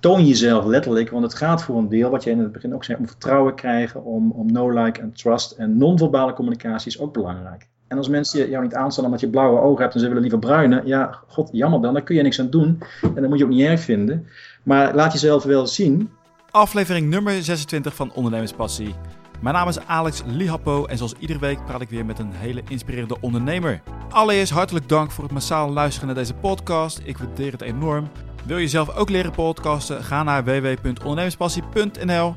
toon jezelf letterlijk, want het gaat voor een deel, wat je in het begin ook zei, om vertrouwen krijgen, om, om no, like en trust. En non-verbale communicatie is ook belangrijk. En als mensen jou niet aanstaan omdat je blauwe ogen hebt en ze willen liever bruine, ja, god, jammer dan, daar kun je niks aan doen. En dat moet je ook niet erg vinden. Maar laat jezelf wel zien. Aflevering nummer 26 van Ondernemerspassie. Mijn naam is Alex Lihapo en zoals iedere week praat ik weer met een hele inspirerende ondernemer. Allereerst hartelijk dank voor het massaal luisteren naar deze podcast. Ik waardeer het enorm. Wil je zelf ook leren podcasten? Ga naar www.ondernemerspassie.nl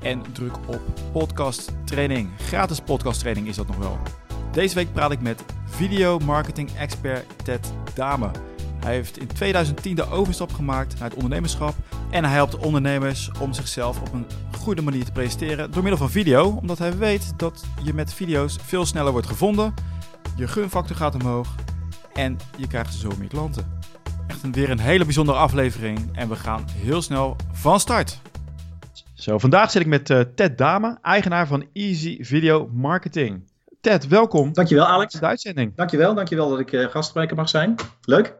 en druk op podcast training. Gratis podcast training is dat nog wel. Deze week praat ik met video marketing expert Ted Dame. Hij heeft in 2010 de overstap gemaakt naar het ondernemerschap en hij helpt ondernemers om zichzelf op een goede manier te presenteren door middel van video, omdat hij weet dat je met video's veel sneller wordt gevonden, je gunfactor gaat omhoog en je krijgt zo meer klanten. Echt een, weer een hele bijzondere aflevering en we gaan heel snel van start. Zo, vandaag zit ik met uh, Ted Dame, eigenaar van Easy Video Marketing. Ted, welkom. Dankjewel Alex. De uitzending. Dankjewel, dankjewel dat ik uh, gastspreker mag zijn. Leuk.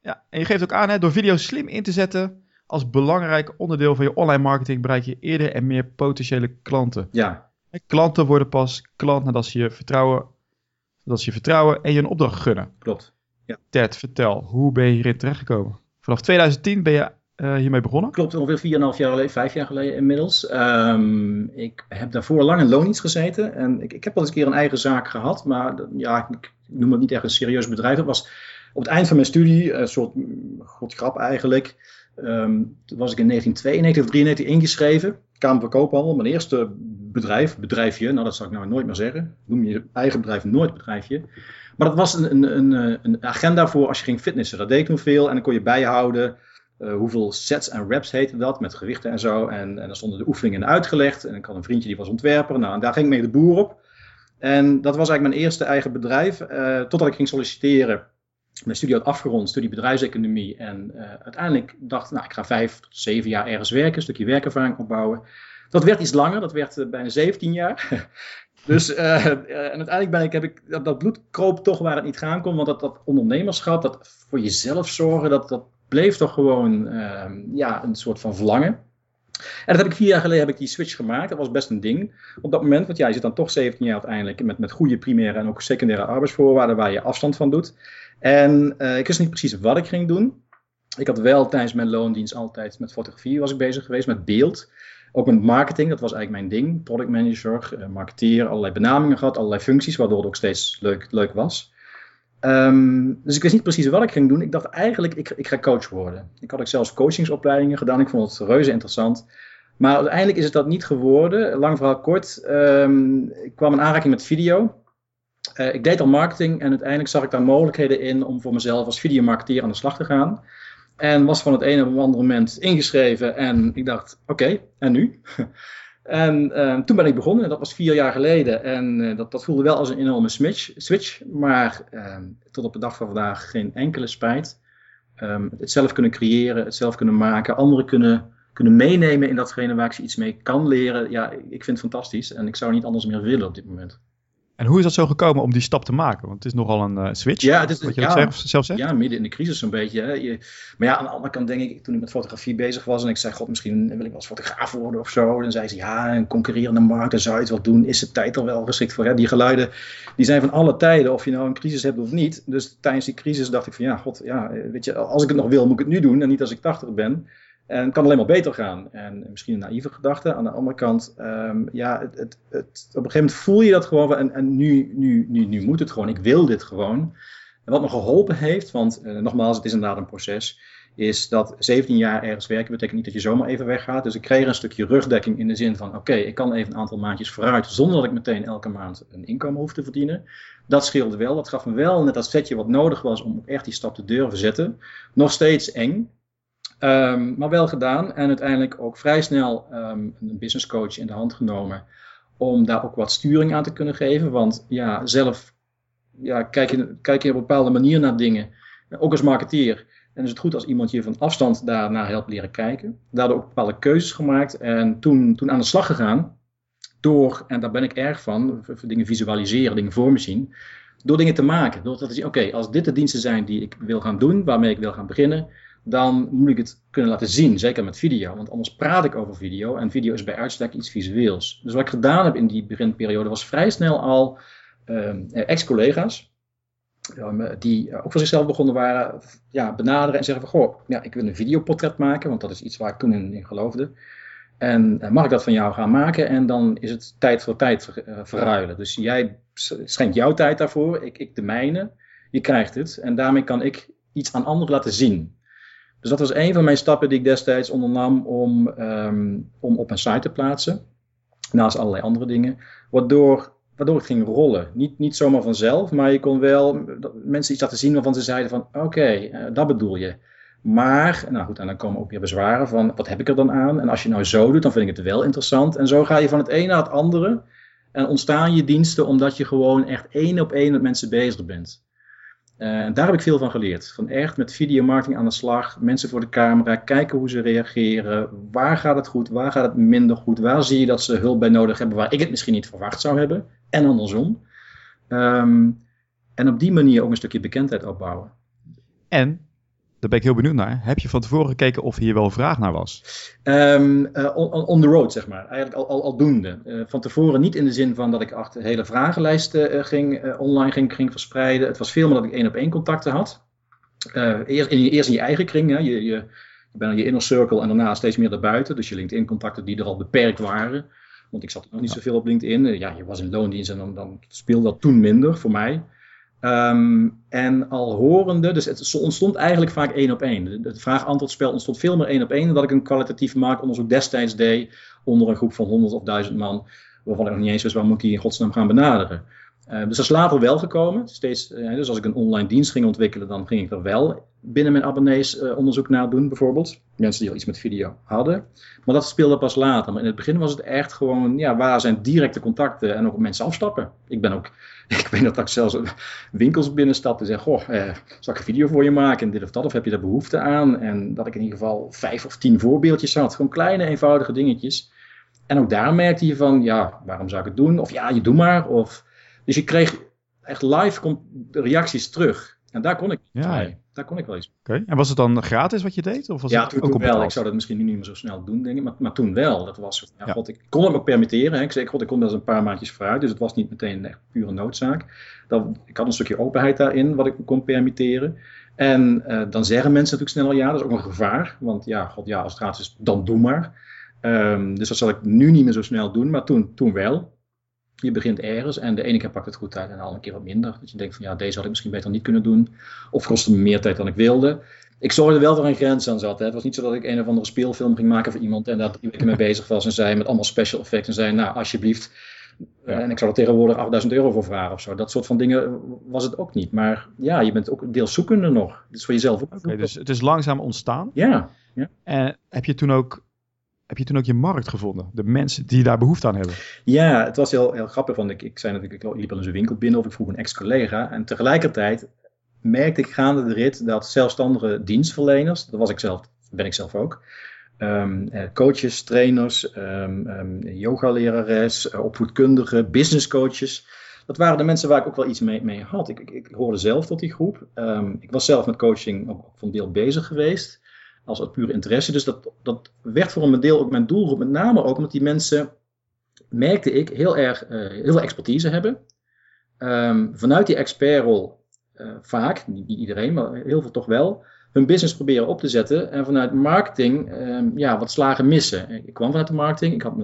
Ja, en je geeft ook aan, hè, door video's slim in te zetten als belangrijk onderdeel van je online marketing bereik je eerder en meer potentiële klanten. Ja. Klanten worden pas klant nadat ze je vertrouwen, nadat ze je vertrouwen en je een opdracht gunnen. Klopt. Ja. Ted, vertel, hoe ben je hierin terechtgekomen? Vanaf 2010 ben je uh, hiermee begonnen? Klopt, ongeveer 4,5 jaar geleden, 5 jaar geleden inmiddels. Um, ik heb daarvoor lang in loondienst gezeten. En ik, ik heb wel eens een keer een eigen zaak gehad. Maar ja, ik noem het niet echt een serieus bedrijf. Het was op het eind van mijn studie, een soort god grap eigenlijk. Um, toen was ik in 1992 of 1993 ingeschreven. Kamer van Koophandel, mijn eerste bedrijf, bedrijfje. Nou, dat zou ik nou nooit meer zeggen. Noem je eigen bedrijf nooit bedrijfje. Maar dat was een, een, een, een agenda voor als je ging fitnessen. Dat deed ik toen veel en dan kon je bijhouden uh, hoeveel sets en reps heette dat, met gewichten en zo. En, en dan stonden de oefeningen uitgelegd. En ik had een vriendje die was ontwerper. Nou, en daar ging ik mee de boer op. En dat was eigenlijk mijn eerste eigen bedrijf. Uh, totdat ik ging solliciteren. Mijn studie had afgerond, studie bedrijfseconomie. En uiteindelijk dacht ik, nou, ik ga vijf tot zeven jaar ergens werken. Een stukje werkervaring opbouwen. Dat werd iets langer, dat werd bijna 17 jaar. Dus uh, en uiteindelijk ben ik, heb ik, dat, dat bloed kroop toch waar het niet gaan kon. Want dat, dat ondernemerschap, dat voor jezelf zorgen, dat, dat bleef toch gewoon uh, ja, een soort van verlangen. En dat heb ik vier jaar geleden heb ik die switch gemaakt. Dat was best een ding op dat moment. Want ja, je zit dan toch 17 jaar uiteindelijk met, met goede primaire en ook secundaire arbeidsvoorwaarden waar je afstand van doet. En ik wist niet precies wat ik ging doen. Ik had wel tijdens mijn loondienst altijd met fotografie was ik bezig geweest, met beeld. Ook met marketing, dat was eigenlijk mijn ding. Product manager, uh, marketeer, allerlei benamingen gehad, allerlei functies, waardoor het ook steeds leuk, leuk was. Um, dus ik wist niet precies wat ik ging doen. Ik dacht eigenlijk, ik, ik ga coach worden. Ik had ook zelfs coachingsopleidingen gedaan. Ik vond het reuze interessant. Maar uiteindelijk is het dat niet geworden. Lang verhaal kort. Um, ik kwam in aanraking met video. Uh, ik deed al marketing en uiteindelijk zag ik daar mogelijkheden in om voor mezelf als videomarketeer aan de slag te gaan. En was van het ene op het andere moment ingeschreven en ik dacht, oké, en nu? En uh, toen ben ik begonnen, en dat was vier jaar geleden. En uh, dat, dat voelde wel als een enorme switch. switch maar uh, tot op de dag van vandaag geen enkele spijt. Um, het zelf kunnen creëren, het zelf kunnen maken, anderen kunnen, kunnen meenemen in datgene waar ik ze iets mee kan leren. Ja, ik vind het fantastisch en ik zou niet anders meer willen op dit moment. En hoe is dat zo gekomen om die stap te maken? Want het is nogal een uh, switch. Ja, het is, wat je ja, zelf, zelf zegt. Ja, midden in de crisis een beetje. Hè. Je, maar ja, aan de andere kant denk ik, toen ik met fotografie bezig was en ik zei, god, misschien wil ik wel als fotograaf worden of zo. Dan zei ze, ja, een concurrerende markt, dan zou je het wel doen. Is de tijd er wel geschikt voor? Hè? Die geluiden, die zijn van alle tijden, of je nou een crisis hebt of niet. Dus tijdens die crisis dacht ik van, ja, god, ja, weet je, als ik het nog wil, moet ik het nu doen en niet als ik 80 ben. En het kan alleen maar beter gaan. En misschien een naïeve gedachte. Aan de andere kant, um, ja, het, het, het, op een gegeven moment voel je dat gewoon. En, en nu, nu, nu, nu moet het gewoon. Ik wil dit gewoon. En wat me geholpen heeft, want uh, nogmaals, het is inderdaad een proces. Is dat 17 jaar ergens werken betekent niet dat je zomaar even weggaat. Dus ik kreeg een stukje rugdekking in de zin van: oké, ik kan even een aantal maandjes vooruit. zonder dat ik meteen elke maand een inkomen hoef te verdienen. Dat scheelde wel. Dat gaf me wel net dat setje wat nodig was om echt die stap te durven zetten. Nog steeds eng. Um, maar wel gedaan en uiteindelijk ook vrij snel um, een business coach in de hand genomen om daar ook wat sturing aan te kunnen geven. Want ja, zelf ja, kijk, je, kijk je op een bepaalde manier naar dingen, ook als marketeer. En is het goed als iemand je van afstand daarnaar helpt leren kijken. Daardoor ook bepaalde keuzes gemaakt en toen, toen aan de slag gegaan. Door, en daar ben ik erg van, dingen visualiseren, dingen voor me zien. Door dingen te maken. Door te zien, oké, als dit de diensten zijn die ik wil gaan doen, waarmee ik wil gaan beginnen dan moet ik het kunnen laten zien, zeker met video. Want anders praat ik over video en video is bij uitstek iets visueels. Dus wat ik gedaan heb in die beginperiode was vrij snel al ehm, ex-collega's, die ook voor zichzelf begonnen waren, ja, benaderen en zeggen van, goh, ja, ik wil een videoportret maken, want dat is iets waar ik toen in, geloofde. En mag ik dat van jou gaan maken? En dan is het tijd voor tijd eh, verruilen. Dus jij schenkt jouw tijd daarvoor, ik, ik de mijne. Je krijgt het. En daarmee kan ik iets aan anderen laten zien. Dus dat was een van mijn stappen die ik destijds ondernam om, um, om op een site te plaatsen. Naast allerlei andere dingen. Waardoor, waardoor het ging rollen. Niet, niet zomaar vanzelf, maar je kon wel mensen iets laten zien waarvan ze zeiden van oké, eh, dat bedoel je. Maar, nou goed, en dan komen ook weer bezwaren van wat heb ik er dan aan? En als je nou zo doet, dan vind ik het wel interessant. En zo ga je van het ene naar het andere. En ontstaan je diensten omdat je gewoon echt één op één met mensen bezig bent. En daar heb ik veel van geleerd. Van echt met videomarketing aan de slag, mensen voor de camera, kijken hoe ze reageren. Waar gaat het goed, waar gaat het minder goed? Waar zie je dat ze hulp bij nodig hebben waar ik het misschien niet verwacht zou hebben? En andersom. Um, en op die manier ook een stukje bekendheid opbouwen. En daar ben ik heel benieuwd naar. Heb je van tevoren gekeken of hier wel vraag naar was? Um, on, on, the road, zeg maar. Eigenlijk al, al, aldoende. Uh, van tevoren niet in de zin van dat ik achter hele vragenlijsten uh, ging, online ging, ging verspreiden. Het was veel meer dat ik één op één contacten had. eerst, in, eerst in je eigen kring. Hè. Je, je, je bent in je inner circle en daarna steeds meer daarbuiten. Dus je LinkedIn contacten die er al beperkt waren. Want ik zat nog niet zoveel op LinkedIn. ja, je was in loondienst en dan, dan speelde dat toen minder voor mij. Um, en al horende, dus het ontstond eigenlijk vaak één op één. Het vraag-antwoordspel ontstond veel meer één op één dan dat ik een kwalitatief maakonderzoek destijds deed onder een groep van 100 of 1000 man, waarvan ik nog niet eens wist waar moet ik die in godsnaam gaan benaderen. Uh, dus dat is later wel gekomen. Steeds, uh, dus als ik een online dienst ging ontwikkelen, dan ging ik er wel binnen mijn abonnees uh, onderzoek naar doen, bijvoorbeeld. Mensen die al iets met video hadden. Maar dat speelde pas later. Maar in het begin was het echt gewoon, ja, waar zijn directe contacten en ook mensen afstappen. Ik ben ook ik weet dat ik zelfs winkels binnenstapte en zeg: Goh, eh, zal ik een video voor je maken? En dit of dat, of heb je daar behoefte aan? En dat ik in ieder geval vijf of tien voorbeeldjes had. Gewoon kleine, eenvoudige dingetjes. En ook daar merkte je van: ja, waarom zou ik het doen? Of ja, je doe maar. Of... Dus je kreeg echt live reacties terug. En daar kon ik ja. Daar kon ik wel eens. Oké. En was het dan gratis wat je deed? Of was ja, het toen, ook wel. Ik zou dat misschien nu niet meer zo snel doen, denk ik. Maar, maar toen wel. Dat was, ja, God, ik kon het me permitteren. Hè. Ik zei, God, ik kon dat eens een paar maandjes vooruit. Dus het was niet meteen echt pure noodzaak. Dat, ik had een stukje openheid daarin, wat ik me kon permitteren. En uh, dan zeggen mensen natuurlijk sneller ja. Dat is ook een gevaar. Want ja, God, ja, als het gratis is, dan doe maar. Um, dus dat zal ik nu niet meer zo snel doen. Maar toen, toen wel je begint ergens en de ene keer pakt het goed uit en de andere keer wat minder. Dat je denkt van ja, deze had ik misschien beter niet kunnen doen. Of kostte me meer tijd dan ik wilde. Ik zorgde wel dat er een grens aan zat. Hè. Het was niet zo dat ik een of andere speelfilm ging maken voor iemand en daar drie weken mee bezig was en zei met allemaal special effects en zei nou alsjeblieft. Ja. En ik zou er tegenwoordig 8000 euro voor vragen of zo. Dat soort van dingen was het ook niet. Maar ja, je bent ook deels zoekende nog. Dus voor jezelf ook. Dus het is langzaam ontstaan. Ja. ja. En heb je toen ook heb je toen ook je markt gevonden? De mensen die daar behoefte aan hebben? Ja, het was heel, heel grappig. Want ik, ik zei natuurlijk, ik liep al in zijn winkel binnen of ik vroeg een ex-collega. En tegelijkertijd merkte ik gaande de rit dat zelfstandige dienstverleners, dat was ik zelf, ben ik zelf ook. Um, coaches, trainers, um, um, yogalerares, uh, opvoedkundigen, business coaches. Dat waren de mensen waar ik ook wel iets mee, mee had. Ik, ik, ik hoorde zelf tot die groep. ik was zelf met coaching ook van deel bezig geweest als uit pure interesse. Dus dat, dat werd voor een deel ook mijn doelgroep, met name ook omdat die mensen, merkte ik, heel erg uh, heel veel expertise hebben. Um, vanuit die expertrol, uh, vaak, niet, iedereen, maar heel veel toch wel, hun business proberen op te zetten en vanuit marketing um, ja, wat slagen missen. Ik kwam vanuit de marketing, ik, had,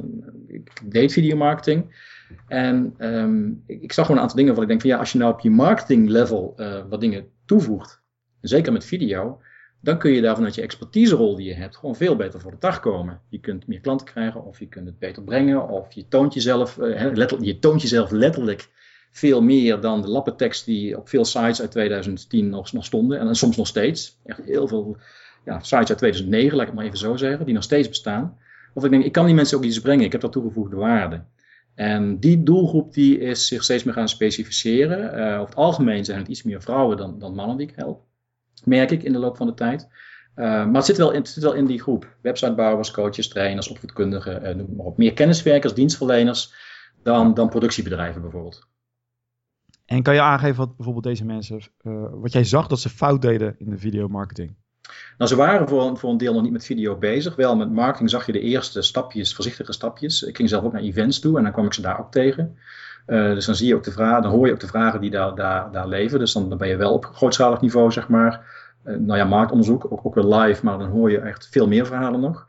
ik deed videomarketing. En um, ik, zag gewoon een aantal dingen waar ik denk van ja, als je nou op je marketing level uh, wat dingen toevoegt, zeker met video, dan kun je daar vanuit je expertiserol die je hebt gewoon veel beter voor de dag komen. Je kunt meer klanten krijgen of je kunt het beter brengen of je toont jezelf, uh, je toont jezelf letterlijk veel meer dan de lappentekst die op veel sites uit 2010 nog, nog stonden en, soms nog steeds. Echt heel veel ja, sites uit 2009, laat ik het maar even zo zeggen, die nog steeds bestaan. Of ik denk, ik kan die mensen ook iets brengen, ik heb dat toegevoegde waarde. En die doelgroep die is zich steeds meer gaan specificeren. Uh, over het algemeen zijn het iets meer vrouwen dan, dan mannen die ik help merk ik in de loop van de tijd. Uh, maar het zit, wel in, het zit wel in die groep. Websitebouwers, coaches, trainers, opvoedkundigen, uh, noem maar op. Meer kenniswerkers, dienstverleners dan, dan productiebedrijven bijvoorbeeld. En kan je aangeven wat bijvoorbeeld deze mensen, uh, wat jij zag dat ze fout deden in de videomarketing? Nou, ze waren voor een, voor een deel nog niet met video bezig. Wel met marketing zag je de eerste stapjes, voorzichtige stapjes. Ik ging zelf ook naar events toe en dan kwam ik ze daar ook tegen. Uh, dus dan zie je ook de vragen, dan hoor je ook de vragen die daar, daar, daar leven. Dus dan, dan ben je wel op grootschalig niveau, zeg maar. Uh, nou ja, marktonderzoek, ook, ook weer live, maar dan hoor je echt veel meer verhalen nog.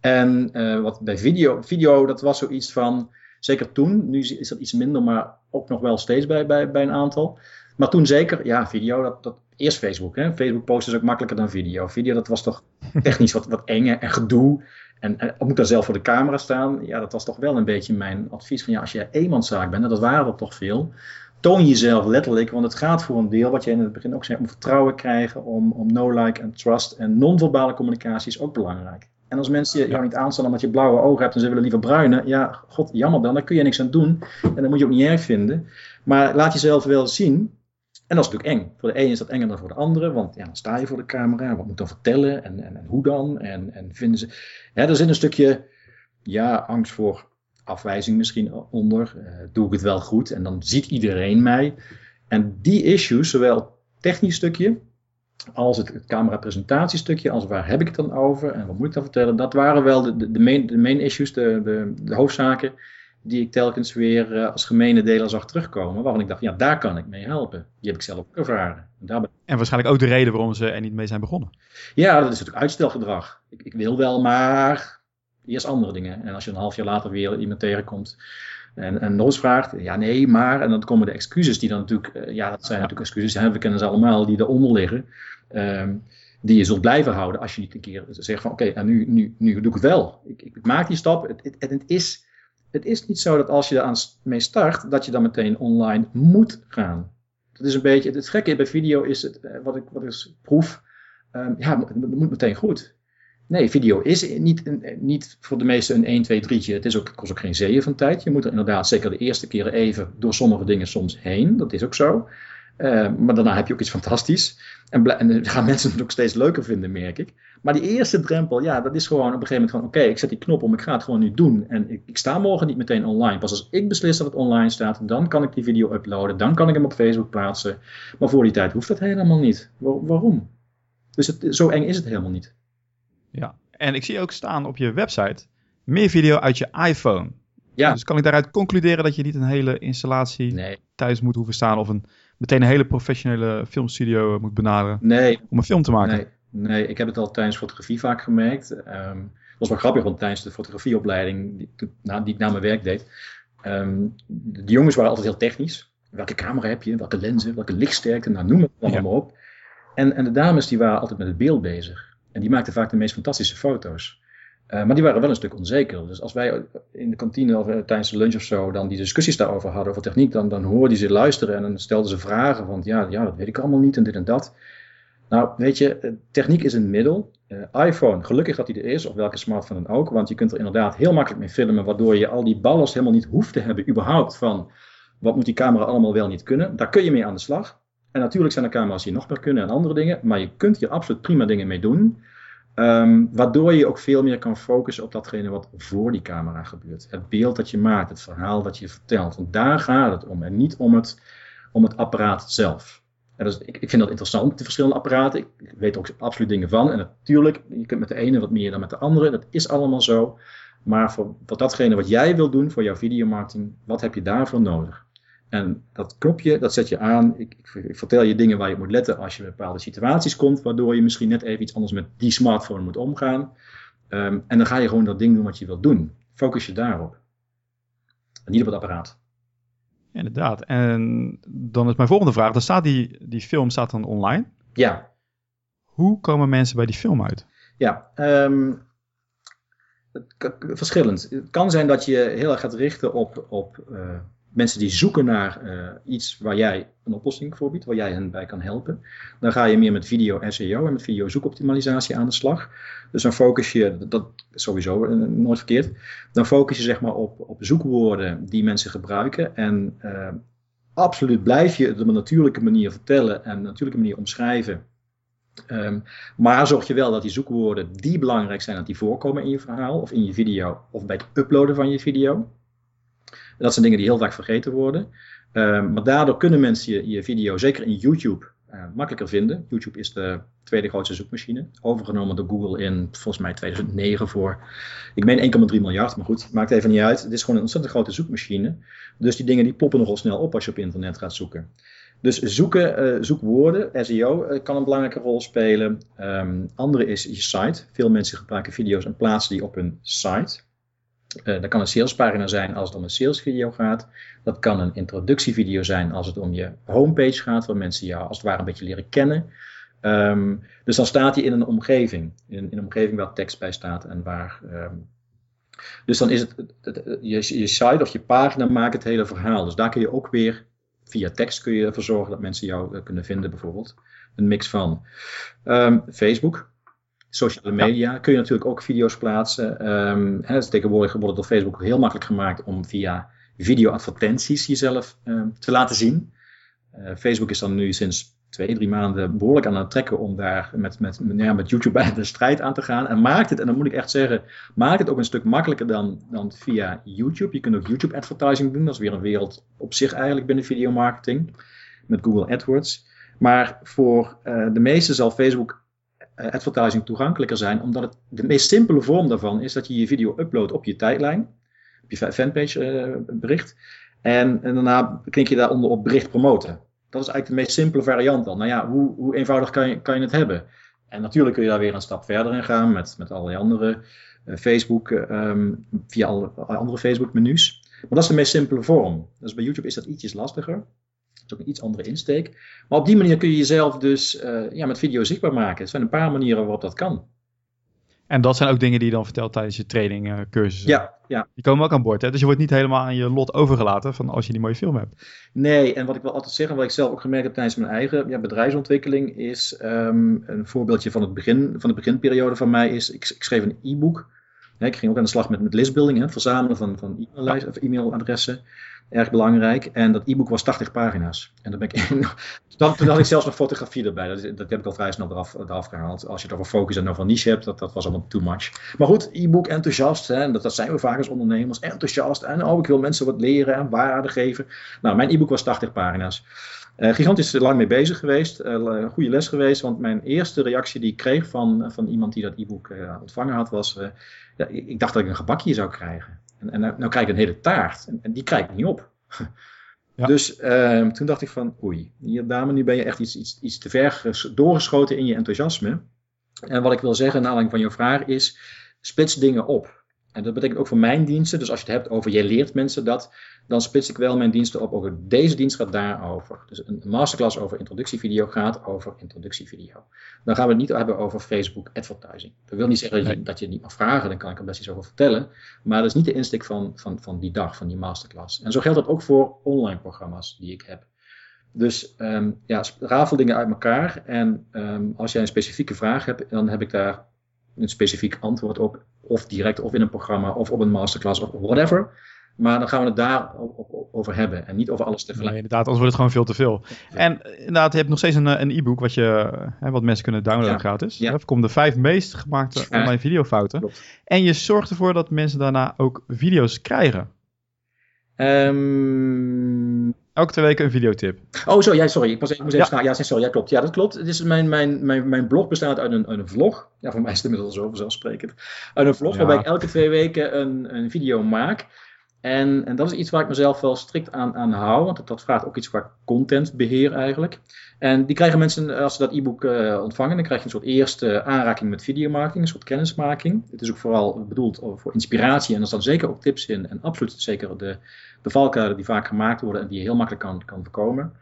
En uh, wat bij video, video, dat was zoiets van, zeker toen, nu is dat iets minder, maar ook nog wel steeds bij, bij, bij een aantal. Maar toen zeker, ja, video, dat, dat eerst Facebook. Hè? Facebook posten is ook makkelijker dan video. Video, dat was toch technisch wat, wat eng en gedoe. En, moet dan zelf voor de camera staan. Ja, dat was toch wel een beetje mijn advies. Van ja, als je eenmanszaak bent, en dat waren er toch veel. Toon jezelf letterlijk, want het gaat voor een deel, wat je in het begin ook zei, om vertrouwen krijgen, om, om no-like en trust. En non-verbale communicatie is ook belangrijk. En als mensen je, jou niet aanstaan omdat je blauwe ogen hebt en ze willen liever bruine, ja, god, jammer dan, daar kun je niks aan doen. En dat moet je ook niet erg vinden. Maar laat jezelf wel zien en dat is natuurlijk eng. Voor de ene is dat enger dan voor de andere, want ja, dan sta je voor de camera, wat moet dan vertellen en, en, hoe dan? En, en vinden ze. Ja, er zit een stukje ja, angst voor afwijzing misschien onder. Uh, doe ik het wel goed? En dan ziet iedereen mij. En die issues, zowel technisch stukje als het, het camera-presentatiestukje, als waar heb ik het dan over en wat moet ik dan vertellen, dat waren wel de, de, de, main, de main issues, de, de, de hoofdzaken die ik telkens weer uh, als gemene deler zag terugkomen. Waarvan ik dacht, ja, daar kan ik mee helpen. Die heb ik zelf ook ervaren. En, daar en waarschijnlijk ook de reden waarom ze er niet mee zijn begonnen. Ja, dat is natuurlijk uitstelgedrag. Ik, ik, wil wel, maar eerst andere dingen. En als je een half jaar later weer iemand tegenkomt en, en nog eens vraagt, ja, nee, maar. En dan komen de excuses die dan natuurlijk, uh, ja, dat zijn natuurlijk excuses, hè, we kennen ze allemaal, die eronder liggen. Um, die je zult blijven houden als je niet een keer zegt van oké, en nu, nu, nu doe ik het wel. Ik, ik maak die stap. Het, het, het is het is niet zo dat als je er mee start, dat je dan meteen online moet gaan. Dat is een beetje, het gekke bij video is het, eh, wat ik, wat ik proef, um, ja, het moet meteen goed. Nee, video is niet, een, niet voor de meesten een 1, 2, 3'tje. Het, is ook, het kost ook geen zeeën van tijd. Je moet er inderdaad zeker de eerste keren even door sommige dingen soms heen. Dat is ook zo. Uh, maar daarna heb je ook iets fantastisch. En, en gaan mensen het ook steeds leuker vinden, merk ik. Maar die eerste drempel, ja, dat is gewoon op een gegeven moment van... oké, ik zet die knop om, ik ga het gewoon nu doen. En ik, ik, sta morgen niet meteen online. Pas als ik beslis dat het online staat, dan kan ik die video uploaden. Dan kan ik hem op Facebook plaatsen. Maar voor die tijd hoeft dat helemaal niet. waarom? Dus het, zo eng is het helemaal niet. Ja, en ik zie ook staan op je website... meer video uit je iPhone. Ja. Dus kan ik daaruit concluderen dat je niet een hele installatie nee. thuis moet hoeven staan... of een meteen een hele professionele filmstudio moet benaderen nee. om een film te maken. Nee, nee, ik heb het al tijdens fotografie vaak gemerkt. Um, het was wel grappig, want tijdens de fotografieopleiding die, die ik na mijn werk deed, um, de jongens waren altijd heel technisch. Welke camera heb je? Welke lenzen? Welke lichtsterkte? Nou, noem het allemaal ja. op. En, en de dames die waren altijd met het beeld bezig. En die maakten vaak de meest fantastische foto's. Uh, maar die waren wel een stuk onzeker. Dus als wij in de kantine of uh, tijdens de lunch of zo dan die discussies daarover hadden over techniek, dan, dan hoorden ze luisteren en dan stelden ze vragen van ja, ja, dat weet ik allemaal niet en dit en dat. Nou, weet je, eh, techniek is een middel. IPhone, gelukkig dat die er is, of welke smartphone dan ook, want je kunt er inderdaad heel makkelijk mee filmen, waardoor je al die ballast helemaal niet hoeft te hebben, überhaupt van wat moet die camera allemaal wel niet kunnen. Daar kun je mee aan de slag. En natuurlijk zijn er camera's die nog meer kunnen en andere dingen, maar je kunt hier absoluut prima dingen mee doen. Um, waardoor je ook veel meer kan focussen op datgene wat voor die camera gebeurt. Het beeld dat je maakt, het verhaal dat je vertelt. Want daar gaat het om en niet om het, om het apparaat zelf. En dus, ik, ik, vind dat interessant, de verschillende apparaten. Ik, weet ook absoluut dingen van. En natuurlijk, je kunt met de ene wat meer dan met de andere. Dat is allemaal zo. Maar voor, voor datgene wat jij wil doen voor jouw videomarketing, wat heb je daarvoor nodig? En dat knopje, dat zet je aan. Ik, ik, ik, vertel je dingen waar je moet letten als je in bepaalde situaties komt, waardoor je misschien net even iets anders met die smartphone moet omgaan. Um, en dan ga je gewoon dat ding doen wat je wilt doen. Focus je daarop. En niet op het apparaat. Inderdaad. En dan is mijn volgende vraag. Dan staat die, die film staat dan online. Ja. Hoe komen mensen bij die film uit? Ja, um, verschillend. Het kan zijn dat je heel erg gaat richten op, op uh, mensen die zoeken naar uh, iets waar jij een oplossing voor biedt, waar jij hen bij kan helpen. Dan ga je meer met video SEO en met video zoekoptimalisatie aan de slag. Dus dan focus je, dat is sowieso uh, nooit verkeerd, dan focus je zeg maar op, op zoekwoorden die mensen gebruiken. En uh, absoluut blijf je het op een natuurlijke manier vertellen en een natuurlijke manier omschrijven. Um, maar zorg je wel dat die zoekwoorden die belangrijk zijn, dat die voorkomen in je verhaal of in je video of bij het uploaden van je video. Dat zijn dingen die heel vaak vergeten worden. Um, maar daardoor kunnen mensen je, je video, zeker in YouTube, makkelijker vinden. YouTube is de tweede grootste zoekmachine. Overgenomen door Google in volgens mij 2009 voor, ik meen 1,3 miljard. Maar goed, maakt even niet uit. Het is gewoon een ontzettend grote zoekmachine. Dus die dingen die poppen nogal snel op als je op internet gaat zoeken. Dus zoeken, uh, zoekwoorden, SEO uh, kan een belangrijke rol spelen. Um, andere is je site. Veel mensen gebruiken video's en plaatsen die op hun site. Uh, dat kan een salespagina zijn als het om een salesvideo gaat. Dat kan een introductievideo zijn als het om je homepage gaat, waar mensen jou als het ware een beetje leren kennen. Um, dus dan staat hij in een omgeving, in, een omgeving waar tekst bij staat en waar. Um, dus dan is het, je, je site of je pagina maakt het hele verhaal. Dus daar kun je ook weer via tekst kun je ervoor zorgen dat mensen jou kunnen vinden, bijvoorbeeld. Een mix van um, Facebook, sociale media. Ja. Kun je natuurlijk ook video's plaatsen. Um, hè, is tegenwoordig wordt het door Facebook heel makkelijk gemaakt om via video-advertenties jezelf um, te laten zien. Uh, Facebook is dan nu sinds twee, drie maanden behoorlijk aan het trekken om daar met, met, ja, met YouTube bij de strijd aan te gaan. En maakt het, en dan moet ik echt zeggen, maakt het ook een stuk makkelijker dan, dan via YouTube. Je kunt ook YouTube advertising doen, dat is weer een wereld op zich eigenlijk binnen videomarketing, met Google AdWords. Maar voor uh, de meesten zal Facebook advertising toegankelijker zijn, omdat het de meest simpele vorm daarvan is dat je je video uploadt op je tijdlijn, op je fanpage uh, bericht. En, en daarna klik je daaronder op bericht promoten. Dat is eigenlijk de meest simpele variant dan. Nou ja, hoe, hoe eenvoudig kan je, kan je het hebben? En natuurlijk kun je daar weer een stap verder in gaan met, met allerlei andere uh, Facebook, um, via alle, andere Facebook-menus. Maar dat is de meest simpele vorm. Dus bij YouTube is dat ietsjes lastiger. Dat is ook een iets andere insteek. Maar op die manier kun je jezelf dus uh, ja, met video zichtbaar maken. Er zijn een paar manieren waarop dat kan. En dat zijn ook dingen die je dan vertelt tijdens je training, uh, cursussen. Ja, ja. Die komen ook aan boord. Hè? Dus je wordt niet helemaal aan je lot overgelaten van als je die mooie film hebt. Nee, en wat ik wil altijd zeggen, wat ik zelf ook gemerkt heb tijdens mijn eigen ja, bedrijfsontwikkeling, is um, een voorbeeldje van, het begin, van de beginperiode van mij is, ik, ik schreef een e-book. Ik ging ook aan de slag met, met listbuilding, hè, het verzamelen van, van e-mailadressen. Of e-mailadressen erg belangrijk. En dat e-book was 80 pagina's. En dan ben ik, dan, toen had ik zelfs nog fotografie erbij. Dat, dat heb ik al vrij snel eraf, eraf gehaald. Als je het over focus en over niche hebt, dat, dat was allemaal too much. Maar goed, e-book enthousiast. Hè, dat, dat zijn we vaak als ondernemers. Enthousiast. En oh, ik wil mensen wat leren en waarde geven. Nou, mijn e-book was 80 pagina's. Uh, gigantisch lang mee bezig geweest. Uh, goede les geweest. Want mijn eerste reactie die ik kreeg van, van iemand die dat e-book uh, ontvangen had, was... ja, ik dacht dat ik een gebakje zou krijgen. En, en nou, nou, krijg ik een hele taart. En, en die krijg ik niet op. Ja. Dus uh, toen dacht ik van, oei, hier dame, nu ben je echt iets, iets, iets te ver doorgeschoten in je enthousiasme. En wat ik wil zeggen, naar aanleiding van jouw vraag, is splits dingen op. En dat betekent ook voor mijn diensten. Dus als je het hebt over, jij leert mensen dat, dan splits ik wel mijn diensten op over deze dienst gaat daarover. Dus een masterclass over introductievideo gaat over introductievideo. Dan gaan we het niet hebben over Facebook advertising. Dat wil niet zeggen dat je, dat je het niet mag vragen, dan kan ik er best iets over vertellen. Maar dat is niet de insteek van, van, van die dag, van die masterclass. En zo geldt dat ook voor online programma's die ik heb. Dus um, ja, rafel dingen uit elkaar. En um, als jij een specifieke vraag hebt, dan heb ik daar een specifiek antwoord op. Of direct, of in een programma, of op een masterclass, of whatever. Maar dan gaan we het daar over hebben en niet over alles tegelijk. Nee, inderdaad, anders wordt het gewoon veel te veel. Ja. En inderdaad, je hebt nog steeds een, een e-book wat, je, hè, wat mensen kunnen downloaden ja. gratis. Ja. Komt de vijf meest gemaakte online videofouten. Klopt. En je zorgt ervoor dat mensen daarna ook video's krijgen. Um... Elke twee weken een videotip. Oh, zo, ja, sorry. Ik, was, ik moest even ja. ja, sorry, ja, klopt. Ja, dat klopt. Het is mijn, mijn, mijn, mijn blog bestaat uit een, een vlog. Ja, voor mij is het inmiddels zo vanzelfsprekend. Uit een vlog ja. waarbij ik elke twee weken een, een video maak. En, en dat is iets waar ik mezelf wel strikt aan, aan hou, want dat, vraagt ook iets qua contentbeheer eigenlijk. En die krijgen mensen, als ze dat e-book uh, ontvangen, dan krijg je een soort eerste aanraking met videomarketing, een soort kennismaking. Het is ook vooral bedoeld voor inspiratie en er staan zeker ook tips in en absoluut zeker de, de valkuilen die vaak gemaakt worden en die je heel makkelijk kan, kan voorkomen.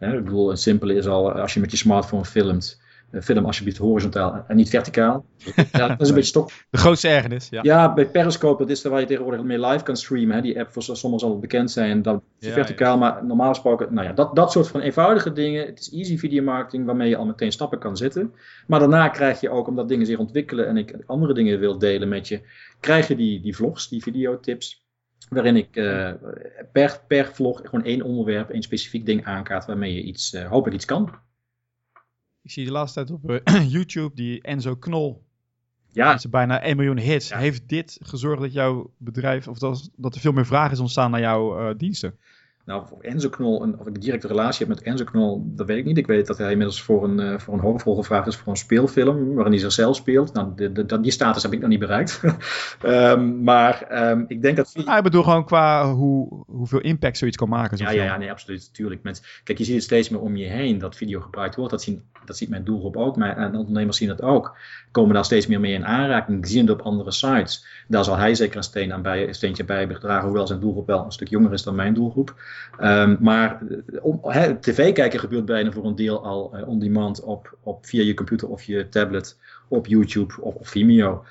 Ja, ik bedoel, het simpele is al, als je met je smartphone filmt, film alsjeblieft horizontaal en niet verticaal. Ja, dat is een beetje stok. De grootste ergernis, ja. Ja, bij Periscope, dat is waar je tegenwoordig mee live kan streamen. Hè. Die app voor sommigen zal het bekend zijn. Dat ja, verticaal, ja. maar normaal gesproken, nou ja, dat, dat soort van eenvoudige dingen. Het is easy videomarketing waarmee je al meteen stappen kan zetten. Maar daarna krijg je ook, omdat dingen zich ontwikkelen en ik andere dingen wil delen met je, krijg je die, die vlogs, die videotips. Waarin ik uh, per, per vlog gewoon één onderwerp, één specifiek ding aankaart waarmee je iets, uh, hopelijk iets kan. Ik zie de laatste tijd op uh, YouTube die Enzo Knol. Ja. Met bijna 1 miljoen hits. Ja. Heeft dit gezorgd dat jouw bedrijf, of dat, dat er veel meer vraag is ontstaan naar jouw uh, diensten? Nou, of Enzo Knol, een, of ik een directe relatie heb met Enzo Knol, dat weet ik niet. Ik weet dat hij inmiddels voor een, uh, voor een hoofdrol gevraagd is voor een speelfilm, waarin hij zichzelf speelt. Nou, de, de, die status heb ik nog niet bereikt. um, maar um, ik denk dat... Ah, ik bedoel gewoon qua hoe, hoeveel impact zoiets kan maken. Ja, ja, ja, nee, absoluut. Tuurlijk. Met, kijk, je ziet het steeds meer om je heen dat video gebruikt wordt. Dat, zien, dat ziet mijn doelgroep ook, maar en ondernemers zien dat ook. Komen daar steeds meer mee in aanraking. Zien het op andere sites. Daar zal hij zeker een, steen aan bij, een steentje bij bedragen, hoewel zijn doelgroep wel een stuk jonger is dan mijn doelgroep. Um, maar eh, tv kijken gebeurt bijna voor een deel al uh, on-demand op, op, via je computer of je tablet, op YouTube of, Vimeo.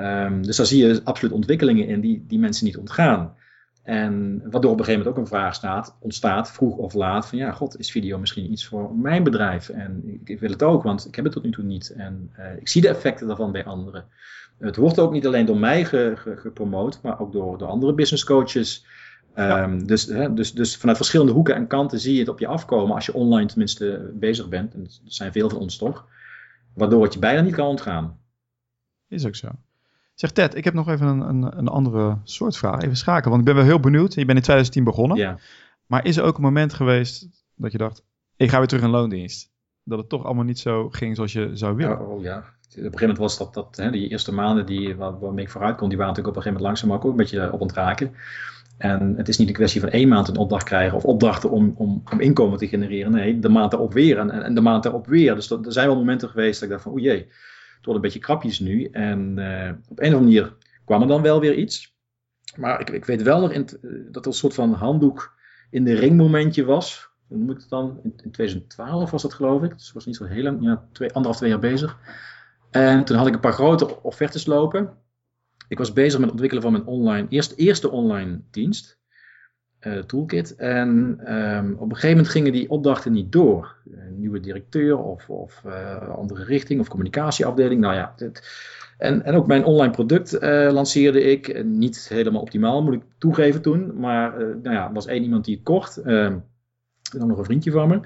Um, dus daar zie je absoluut ontwikkelingen in die, die mensen niet ontgaan. En waardoor op een gegeven moment ook een vraag staat, ontstaat, vroeg of laat, van ja, god, is video misschien iets voor mijn bedrijf? En ik, wil het ook, want ik heb het tot nu toe niet. En uh, ik zie de effecten daarvan bij anderen. Het wordt ook niet alleen door mij ge, ge, gepromoot, maar ook door, door andere business coaches. Ja. Um, dus, hè, dus, dus vanuit verschillende hoeken en kanten zie je het op je afkomen als je online tenminste bezig bent. En dat zijn veel van ons toch. Waardoor het je bijna niet kan ontgaan. Is ook zo. Zeg Ted, ik heb nog even een, een, een andere soort vraag. Even schakelen, want ik ben wel heel benieuwd. Je bent in 2010 begonnen. Ja. Maar is er ook een moment geweest dat je dacht, ik ga weer terug in loondienst? Dat het toch allemaal niet zo ging zoals je zou willen? Ja, oh, ja. Op een gegeven moment was dat, dat hè, die eerste maanden die, waar, waarmee ik vooruit kon, die waren natuurlijk op een gegeven moment langzaam ook een beetje op ontraken. En het is niet een kwestie van één maand een opdracht krijgen of opdrachten om, om, om inkomen te genereren. Nee, de maand erop weer en, en de maand erop weer. Dus er zijn wel momenten geweest dat ik dacht van, o jee, het wordt een beetje krapjes nu. En uh, op een of andere manier kwam er dan wel weer iets. Maar ik, ik weet wel nog in dat er een soort van handdoek in de ring momentje was. Hoe moet het dan? In, in 2012 was dat geloof ik. Dus was niet zo heel lang, ja, twee, anderhalf, twee jaar bezig. En toen had ik een paar grote offertes lopen. Ik was bezig met het ontwikkelen van mijn online, eerst, eerste online dienst, uh, Toolkit. En um, op een gegeven moment gingen die opdrachten niet door. Nieuwe directeur of, of uh, andere richting of communicatieafdeling. Nou ja, dit, en, en ook mijn online product uh, lanceerde ik. Niet helemaal optimaal, moet ik toegeven toen. Maar nou ja, er was één iemand die het kocht. Uh, dan nog een vriendje van me.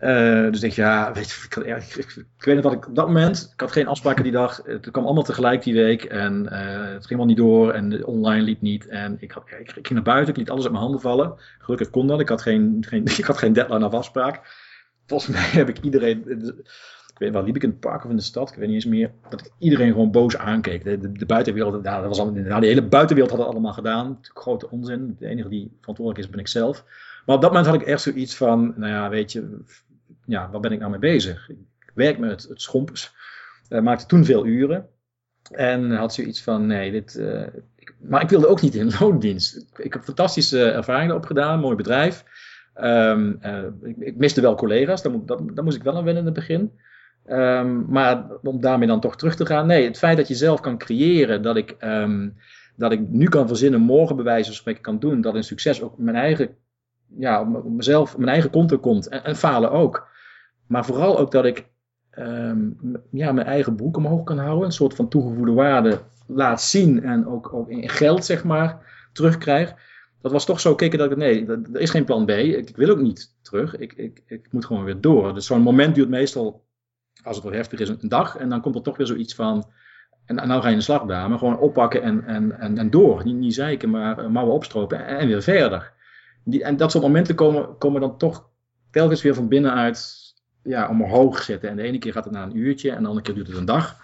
Uh, dus je, ja, weet je, ik, ik, ik, ik, weet nog dat ik op dat moment, ik had geen afspraken die dag. Het kwam allemaal tegelijk die week en uh, het ging wel niet door en online liep niet. En ik, had, ik, ging naar buiten, ik liet alles uit mijn handen vallen. Gelukkig kon dat, ik had geen, geen, ik had geen deadline of afspraak. Volgens mij heb ik iedereen, ik weet wel, liep ik in het park of in de stad, ik weet niet eens meer, dat ik iedereen gewoon boos aankeek. De, de, buitenwereld, ja, dat was nou, de hele buitenwereld had het allemaal gedaan. Grote onzin, de enige die verantwoordelijk is ben ik zelf. Maar op dat moment had ik echt zoiets van, nou ja, weet je, ja, waar ben ik nou mee bezig? Ik werk met het, schompers, uh, maakte toen veel uren. En had zoiets van, nee, dit... Ik, maar ik wilde ook niet in loondienst. Ik, heb fantastische ervaringen opgedaan, mooi bedrijf. Um, uh, ik, miste wel collega's, daar, moet, dat, daar moest ik wel aan wennen in het begin. Um, maar om daarmee dan toch terug te gaan, nee, het feit dat je zelf kan creëren, dat ik, um, dat ik nu kan verzinnen, morgen bij wijze van spreken kan doen, dat een succes ook mijn eigen ja, op mezelf, mijn eigen konto komt. En, en, falen ook. Maar vooral ook dat ik um, ja, mijn eigen broek omhoog kan houden. Een soort van toegevoegde waarde laat zien. En ook, ook in geld, zeg maar, terugkrijg. Dat was toch zo kicken dat ik, nee, er is geen plan B. Ik, wil ook niet terug. Ik, ik, ik moet gewoon weer door. Dus zo'n moment duurt meestal, als het wat heftig is, een dag. En dan komt er toch weer zoiets van, en, nou ga je in de slagdame. Gewoon oppakken en, en, en, en door. Niet, niet zeiken, maar mouwen opstropen en, en weer verder. Die, en dat soort momenten komen, komen dan toch telkens weer van binnenuit ja, omhoog zetten. En de ene keer gaat het na een uurtje en de andere keer duurt het een dag.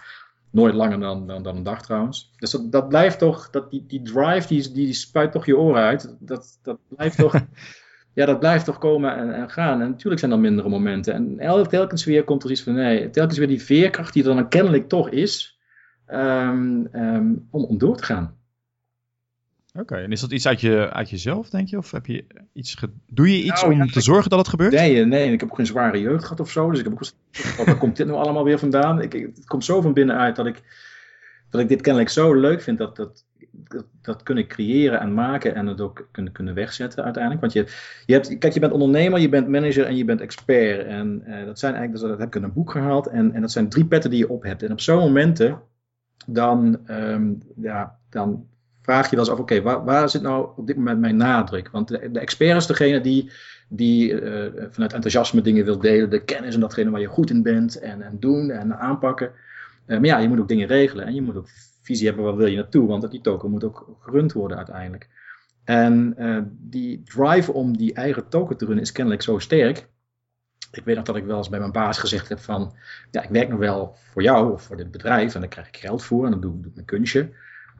Nooit langer dan, dan, dan een dag trouwens. Dus dat, dat blijft toch, dat, die, die drive die, die spuit toch je oren uit. Dat, dat blijft toch, ja, dat blijft toch komen en, en gaan. En natuurlijk zijn er mindere momenten. En elke, telkens weer komt er iets van, nee, telkens weer die veerkracht die er dan kennelijk toch is, um, um, om, om door te gaan. Oké, okay, en is dat iets uit, je, uit jezelf, denk je? Of heb je iets doe je iets nou, om ja, te zorgen dat het gebeurt? Nee, nee, ik heb ook geen zware jeugd gehad of zo. Dus ik heb ook waar komt dit nou allemaal weer vandaan? Ik, het komt zo van binnenuit dat ik, dat ik dit kennelijk zo leuk vind. Dat, dat, dat, dat kunnen creëren en maken en het ook kunnen, kunnen wegzetten uiteindelijk. Want je, je, hebt, kijk, je bent ondernemer, je bent manager en je bent expert. En uh, dat zijn eigenlijk, dat heb ik in een boek gehaald. En, en dat zijn drie petten die je op hebt. En op zo'n momenten, dan, um, ja, dan vraag je wel eens af, oké, waar, waar, zit nou op dit moment mijn nadruk? Want de, expert is degene die, die uh, vanuit enthousiasme dingen wil delen, de kennis en datgene waar je goed in bent en, en doen en aanpakken. Uh, maar ja, je moet ook dingen regelen en je moet ook visie hebben waar wil je naartoe, want die token moet ook gerund worden uiteindelijk. En uh, die drive om die eigen token te runnen is kennelijk zo sterk. Ik weet nog dat ik wel eens bij mijn baas gezegd heb van, ja, ik werk nog wel voor jou of voor dit bedrijf en daar krijg ik geld voor en dan doe ik mijn kunstje.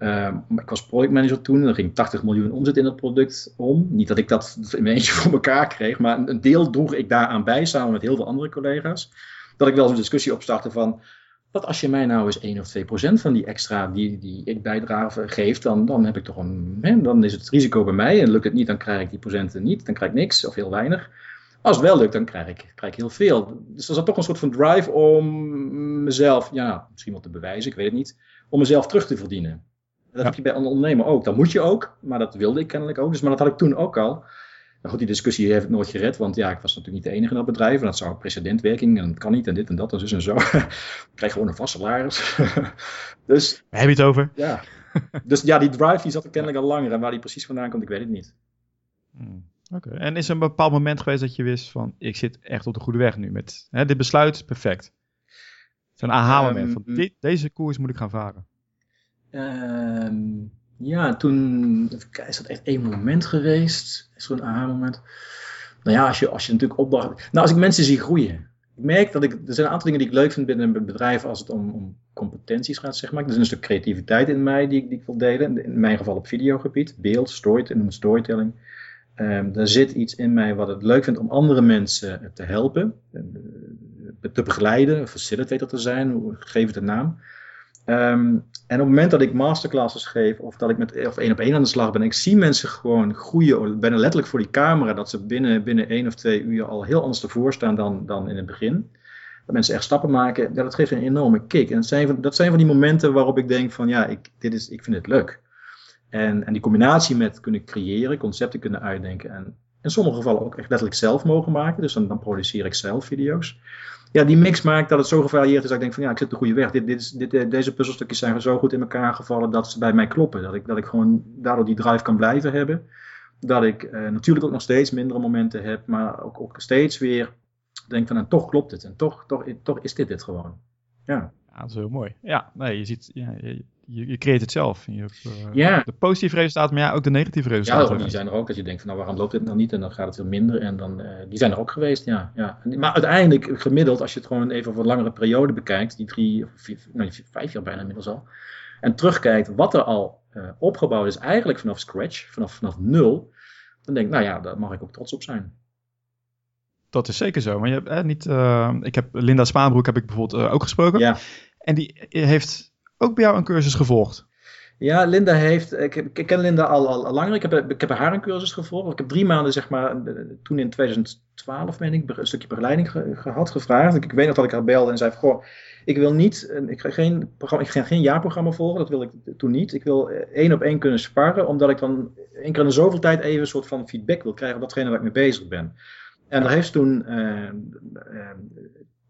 Uh, ik was projectmanager toen, er ging 80 miljoen omzet in het product om. Niet dat ik dat in mijn eentje voor elkaar kreeg, maar een deel droeg ik daaraan bij, samen met heel veel andere collega's. Dat ik wel eens een discussie opstartte van, wat als je mij nou eens 1 of 2 procent van die extra die, die ik bijdrage geeft, dan, dan heb ik toch een, dan is het risico bij mij. En lukt het niet, dan krijg ik die procenten niet, dan krijg ik niks of heel weinig. Als het wel lukt, dan krijg ik, krijg ik heel veel. Dus er zat toch een soort van drive om mezelf, ja, misschien wel te bewijzen, ik weet het niet, om mezelf terug te verdienen. Dat heb je bij een ondernemer ook. Dat moet je ook, maar dat wilde ik kennelijk ook. Dus, maar dat had ik toen ook al. Nou goed, die discussie heeft het nooit gered, want ja, ik was natuurlijk niet de enige in dat bedrijf. En dat zou precedentwerking en dat kan niet en dit en dat en zo en zo. ik krijg gewoon een vast salaris. dus, heb je het over? Ja. Dus ja, die drive die zat er kennelijk al langer. En waar die precies vandaan komt, ik weet het niet. Hmm. Oké. En is er een bepaald moment geweest dat je wist van, ik zit echt op de goede weg nu met hè, dit besluit, perfect. Zo'n aha-moment um, van, dit, deze koers moet ik gaan varen. Uh, ja, toen is dat echt één moment geweest. Een aha-moment? Nou ja, als je, als je natuurlijk opdracht. Nou, als ik mensen zie groeien. Ik merk dat ik. Er zijn een aantal dingen die ik leuk vind binnen een bedrijf als het om, om competenties gaat, zeg maar. Er is een stuk creativiteit in mij die, die ik wil delen. In mijn geval op videogebied, beeld, storytelling, storytelling. Um, er zit iets in mij wat het leuk vindt om andere mensen te helpen, eh, te begeleiden, facilitator te zijn, geef het een naam. Um, en op het moment dat ik masterclasses geef of dat ik met of één op één aan de slag ben, ik zie mensen gewoon groeien, bijna letterlijk voor die camera, dat ze binnen, binnen één of twee uur al heel anders ervoor staan dan, dan in het begin. Dat mensen echt stappen maken, ja, dat geeft een enorme kick. En dat zijn, van, dat zijn van die momenten waarop ik denk van ja, ik, dit is, ik vind het leuk. En, en die combinatie met kunnen creëren, concepten kunnen uitdenken en in sommige gevallen ook echt letterlijk zelf mogen maken. Dus dan, dan produceer ik zelf video's ja, die mix maakt dat het zo gevarieerd is dat ik denk van ja, ik zit de goede weg. Dit, dit is, dit, eh, deze puzzelstukjes zijn zo goed in elkaar gevallen dat ze bij mij kloppen. Dat ik, dat ik gewoon daardoor die drive kan blijven hebben. Dat ik eh, natuurlijk ook nog steeds mindere momenten heb, maar ook, ook steeds weer denk van en toch klopt het. En toch, toch, toch is dit het gewoon. Ja. ja dat is heel mooi. Ja, nee, je ziet, ja, je, je creëert het zelf. Je hebt, uh, ja. De positieve resultaten, maar ja, ook de negatieve resultaten. Ja, die zijn er ook. Dat je denkt van, nou, waarom loopt dit nou niet? En dan gaat het veel minder. En dan, uh, die zijn er ook geweest, ja. ja. Maar uiteindelijk, gemiddeld, als je het gewoon even voor een langere periode bekijkt, die drie, vier, nou, vijf jaar bijna inmiddels al, en terugkijkt wat er al uh, opgebouwd is, eigenlijk vanaf scratch, vanaf, vanaf nul, dan denk ik, nou ja, daar mag ik ook trots op zijn. Dat is zeker zo. Maar je hebt eh, niet. Uh, ik heb Linda Spaanbroek heb ik bijvoorbeeld uh, ook gesproken. Ja. En die heeft ook bij jou een cursus gevolgd? Ja, Linda heeft, ik, ken Linda al, al, langer. Ik heb, ik heb haar een cursus gevolgd. Ik heb drie maanden, zeg maar, toen in 2012 ben ik een stukje begeleiding gehad, gevraagd. Ik, ik, weet nog dat ik haar belde en zei: Goh, ik wil niet, ik ga geen, programma, ik geen jaarprogramma volgen, dat wil ik toen niet. Ik wil één op één kunnen sparren, omdat ik dan één keer in zoveel tijd even een soort van feedback wil krijgen op datgene waar ik mee bezig ben. En daar heeft toen uh,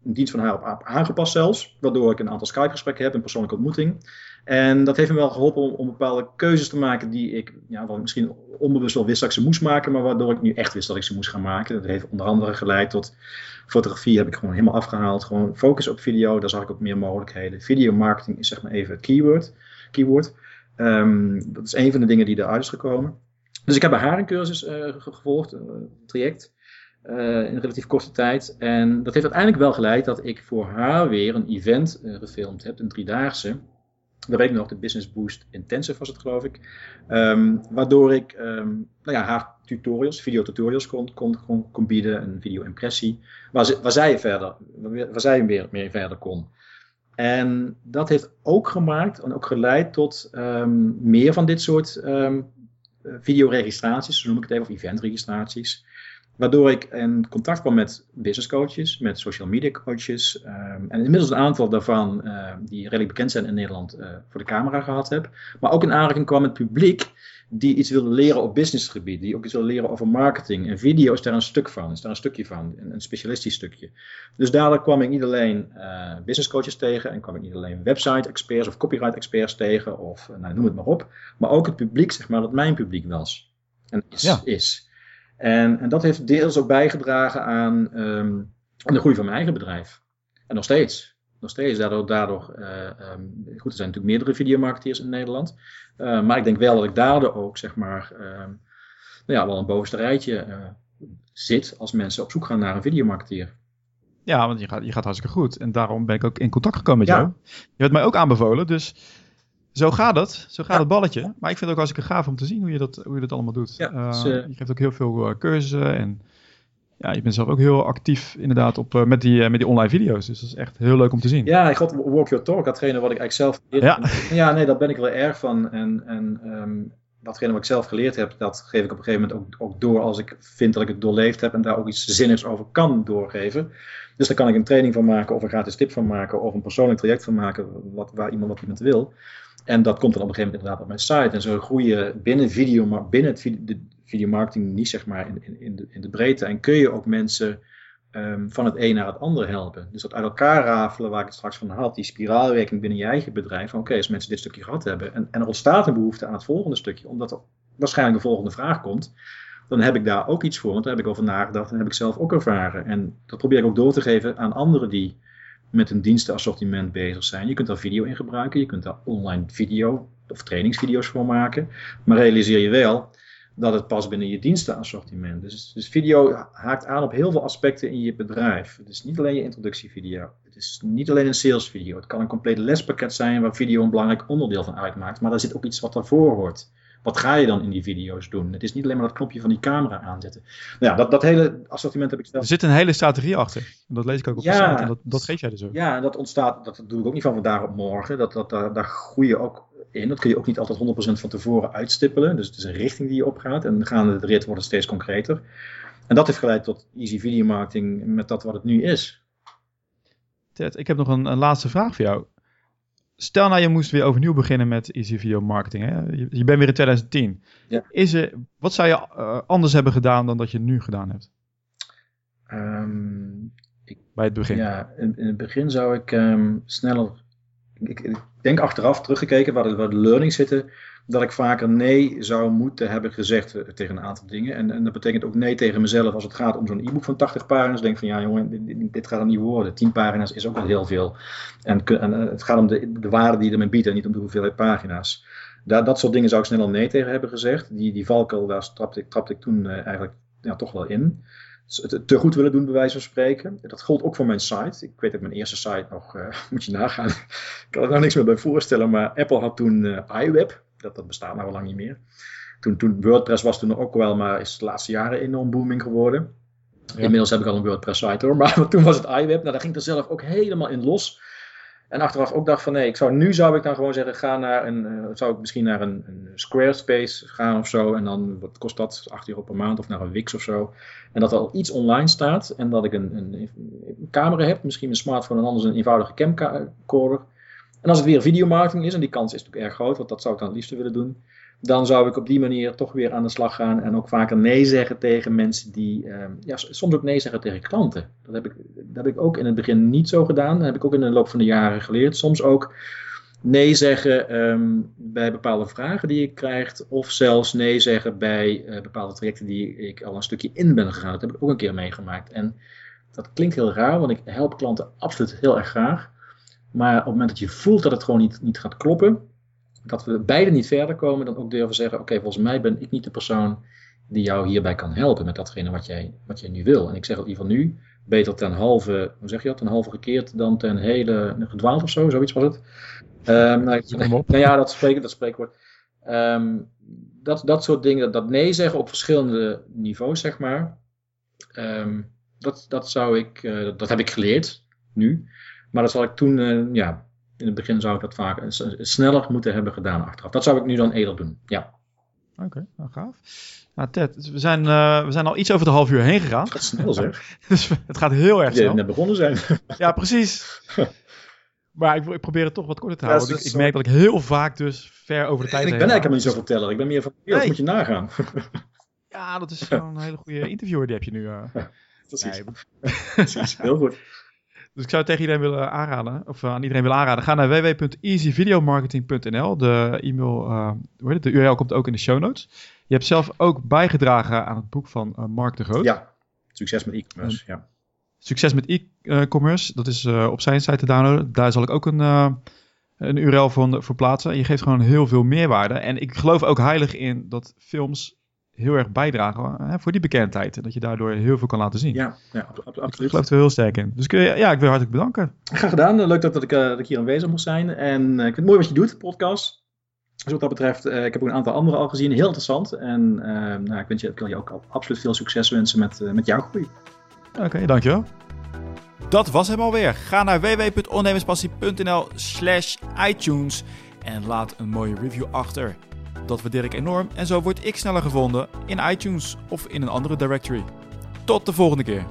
een dienst van haar op, aangepast zelfs. Waardoor ik een aantal Skype-gesprekken heb, een persoonlijke ontmoeting. En dat heeft me wel geholpen om, bepaalde keuzes te maken die ik, ja, wat misschien onbewust wel wist dat ik ze moest maken, maar waardoor ik nu echt wist dat ik ze moest gaan maken. Dat heeft onder andere geleid tot fotografie heb ik gewoon helemaal afgehaald. Gewoon focus op video, daar zag ik ook meer mogelijkheden. Video marketing is zeg maar even het keyword. keyword. Um, dat is een van de dingen die eruit is gekomen. Dus ik heb bij haar een cursus uh, gevolgd, een traject. Uh, in relatief korte tijd. En dat heeft uiteindelijk wel geleid dat ik voor haar weer een event uh, gefilmd heb, een driedaagse. Daar weet ik nog, de Business Boost Intensive was het geloof ik. Um, waardoor ik um, nou ja, haar tutorials, videotutorials kon, kon, kon, kon bieden, een video-impressie, waar, waar zij verder, waar zij weer meer verder kon. En dat heeft ook gemaakt en ook geleid tot um, meer van dit soort videoregistraties, zo noem ik het even, of eventregistraties. Waardoor ik in contact kwam met business coaches, met social media coaches. Um, en inmiddels een aantal daarvan uh, die redelijk bekend zijn in Nederland uh, voor de camera gehad heb. Maar ook in aanraking kwam met publiek die iets wilde leren op businessgebied. Die ook iets wilde leren over marketing. En video is daar een stuk van, is daar een stukje van. Een, een specialistisch stukje. Dus daardoor kwam ik niet alleen uh, business coaches tegen. En kwam ik niet alleen website experts of copyright experts tegen. Of nou, noem het maar op. Maar ook het publiek, zeg maar, dat mijn publiek was. En is. Ja. is. En, en dat heeft deels ook bijgedragen aan, um, aan de groei van mijn eigen bedrijf. En nog steeds. nog steeds. Daardoor, daardoor uh, um, goed, er zijn natuurlijk meerdere videomarketeers in Nederland. Uh, maar ik denk wel dat ik daardoor ook, zeg maar, um, nou ja, wel een bovenste rijtje uh, zit als mensen op zoek gaan naar een videomarketeer. Ja, want je gaat, je gaat hartstikke goed. En daarom ben ik ook in contact gekomen met ja. jou. Je hebt mij ook aanbevolen, dus zo gaat het. Zo gaat ja. het balletje. Maar ik vind het ook hartstikke gaaf om te zien hoe je dat, hoe je dat allemaal doet. Ja, dus, uh, je geeft ook heel veel cursussen en ja, je bent zelf ook heel actief inderdaad op, uh, met, die, uh, met die online video's. Dus dat is echt heel leuk om te zien. Ja, ik had Walk Your Talk, datgene wat ik eigenlijk zelf... Ja. ja, nee, daar ben ik wel erg van. En, en um, datgene wat ik zelf geleerd heb, dat geef ik op een gegeven moment ook, ook door als ik vind dat ik het doorleefd heb en daar ook iets zinnigs over kan doorgeven. Dus daar kan ik een training van maken of een gratis tip van maken of een persoonlijk traject van maken wat, waar iemand wat iemand wil. En dat komt dan op een gegeven moment inderdaad op mijn site. En zo groeien binnen, video, binnen het video, de videomarketing niet zeg maar in, in, de, in de breedte. En kun je ook mensen um, van het een naar het andere helpen. Dus dat uit elkaar rafelen, waar ik het straks van had, die spiraalwerking binnen je eigen bedrijf. Van oké, als mensen dit stukje gehad hebben en, en er ontstaat een behoefte aan het volgende stukje, omdat er waarschijnlijk een volgende vraag komt, dan heb ik daar ook iets voor. Want daar heb ik over nagedacht en heb ik zelf ook ervaren. En dat probeer ik ook door te geven aan anderen die met een dienstenassortiment bezig zijn. Je kunt daar video in gebruiken, je kunt daar online video of trainingsvideo's voor maken. Maar realiseer je wel dat het past binnen je dienstenassortiment. Dus, dus video haakt aan op heel veel aspecten in je bedrijf. Het is niet alleen je introductievideo. Het is niet alleen een salesvideo. Het kan een compleet lespakket zijn waar video een belangrijk onderdeel van uitmaakt. Maar daar zit ook iets wat daarvoor hoort wat ga je dan in die video's doen? Het is niet alleen maar dat knopje van die camera aanzetten. Nou ja, dat, dat hele assortiment heb ik zelf. Er zit een hele strategie achter. Dat lees ik ook op ja, de site. En dat, dat geef jij dus ook. Ja, en dat ontstaat, dat doe ik ook niet van vandaag op morgen. Dat, dat, daar, daar groei je ook in. Dat kun je ook niet altijd 100% van tevoren uitstippelen. Dus het is een richting die je opgaat. En dan gaan de rit worden steeds concreter. En dat heeft geleid tot easy video marketing met dat wat het nu is. Ted, ik heb nog een, een laatste vraag voor jou stel nou je moest weer overnieuw beginnen met Easy Video Marketing. Hè? Je, je, bent weer in 2010. Ja. Is er, wat zou je uh, anders hebben gedaan dan dat je nu gedaan hebt? Um, ik, Bij het begin. Ja, in, in het begin zou ik um, sneller... Ik, ik, denk achteraf teruggekeken waar de, waar de learnings zitten dat ik vaker nee zou moeten hebben gezegd eh, tegen een aantal dingen. En, en dat betekent ook nee tegen mezelf als het gaat om zo'n e-book van 80 pagina's. Denk van ja jongen, dit, dit gaat er niet worden. 10 pagina's is ook wel heel veel. En, eh, het gaat om de, de waarde die je ermee biedt en niet om de hoeveelheid pagina's. Daar, dat soort dingen zou ik sneller nee tegen hebben gezegd. Die, die valkuil, daar trapte ik, trapte ik toen uh, eigenlijk ja, toch wel in. Dus te goed willen doen, bij wijze van spreken. Dat gold ook voor mijn site. Ik weet dat mijn eerste site nog, moet je nagaan. ik kan er nou niks meer bij voorstellen, maar Apple had toen uh, iWeb dat, dat bestaat nou al lang niet meer. Toen, toen WordPress was toen ook wel, maar is de laatste jaren enorm booming geworden. Ja. Inmiddels heb ik al een WordPress site hoor, maar toen was het iWeb. Nou, daar ging ik er zelf ook helemaal in los. En achteraf ook dacht van nee, ik zou, nu zou ik dan gewoon zeggen, ga naar een, uh, zou ik misschien naar een, een, Squarespace gaan of zo. En dan, wat kost dat? 8 euro per maand of naar een Wix of zo. En dat er al iets online staat en dat ik een, een, een camera heb, misschien een smartphone en anders een eenvoudige camcorder. En als het weer videomarketing is, en die kans is natuurlijk erg groot, want dat zou ik dan het liefst willen doen, dan zou ik op die manier toch weer aan de slag gaan en ook vaker nee zeggen tegen mensen die, uh, ja, soms ook nee zeggen tegen klanten. Dat heb, ik, dat heb ik ook in het begin niet zo gedaan, dat heb ik ook in de loop van de jaren geleerd. Soms ook nee zeggen um, bij bepaalde vragen die ik krijg, of zelfs nee zeggen bij uh, bepaalde trajecten die ik al een stukje in ben gegaan. Dat heb ik ook een keer meegemaakt. En dat klinkt heel raar, want ik help klanten absoluut heel erg graag. Maar op het moment dat je voelt dat het gewoon niet, niet gaat kloppen, dat we beide niet verder komen, dan ook durven zeggen: Oké, volgens mij ben ik niet de persoon die jou hierbij kan helpen met datgene wat jij, wat jij nu wil. En ik zeg het liever nu, beter ten halve, hoe zeg je dat, ten halve gekeerd dan ten hele gedwaald of zo, zoiets was het. Um, nou, nou, ja, dat, spreek, dat spreekwoord. Um, dat, dat soort dingen, dat nee zeggen op verschillende niveaus, zeg maar. Um, dat, dat zou ik, uh, dat, dat heb ik geleerd nu. Maar dat zal ik toen, uh, ja, in het begin zou ik dat vaak sneller moeten hebben gedaan achteraf. Dat zou ik nu dan eerder doen, ja. Oké, okay, nou gaaf. Nou Ted, we zijn, uh, we zijn al iets over de half uur heen gegaan. Het gaat snel zeg. dus het gaat heel erg snel. Je net begonnen zijn. ja, precies. Maar ik, ik, probeer het toch wat korter te houden. Ja, ik, ik, merk dat ik heel vaak dus ver over de tijd heen Ik ben eigenlijk helemaal niet zo verteller. Ik ben meer van, nee. moet je nagaan. ja, dat is zo'n hele goede interviewer die heb je nu. Uh. Precies. Nee. Precies, heel goed. Dus ik zou het tegen iedereen willen aanraden, of aan iedereen willen aanraden. Ga naar www.easyvideomarketing.nl. De e-mail, uh, hoe heet het, de URL komt ook in de show notes. Je hebt zelf ook bijgedragen aan het boek van uh, Mark de Groot. Ja, succes met e-commerce, ja. Succes met e-commerce, dat is op zijn site te downloaden. Daar zal ik ook een, een URL voor, voor plaatsen. Je geeft gewoon heel veel meerwaarde. En ik geloof ook heilig in dat films heel erg bijdragen hè, voor die bekendheid. En dat je daardoor heel veel kan laten zien. Ja, ja absoluut. Ik geloof er heel sterk in. Dus ja, ik wil hartelijk bedanken. Graag gedaan. Leuk dat, dat, ik, dat ik hier aanwezig mocht zijn. En ik vind het mooi wat je doet, podcast. Dus wat dat betreft, uh, ik heb ook een aantal andere al gezien, heel interessant. En uh, nou, ik, wens je, ik wil je ook absoluut veel succes wensen met, uh, met jouw groei. Oké, dankjewel. Dat was hem alweer. Ga naar www.ondernemerspassie.nl slash iTunes en laat een mooie review achter. Dat waardeer ik enorm en zo word ik sneller gevonden in iTunes of in een andere directory. Tot de volgende keer.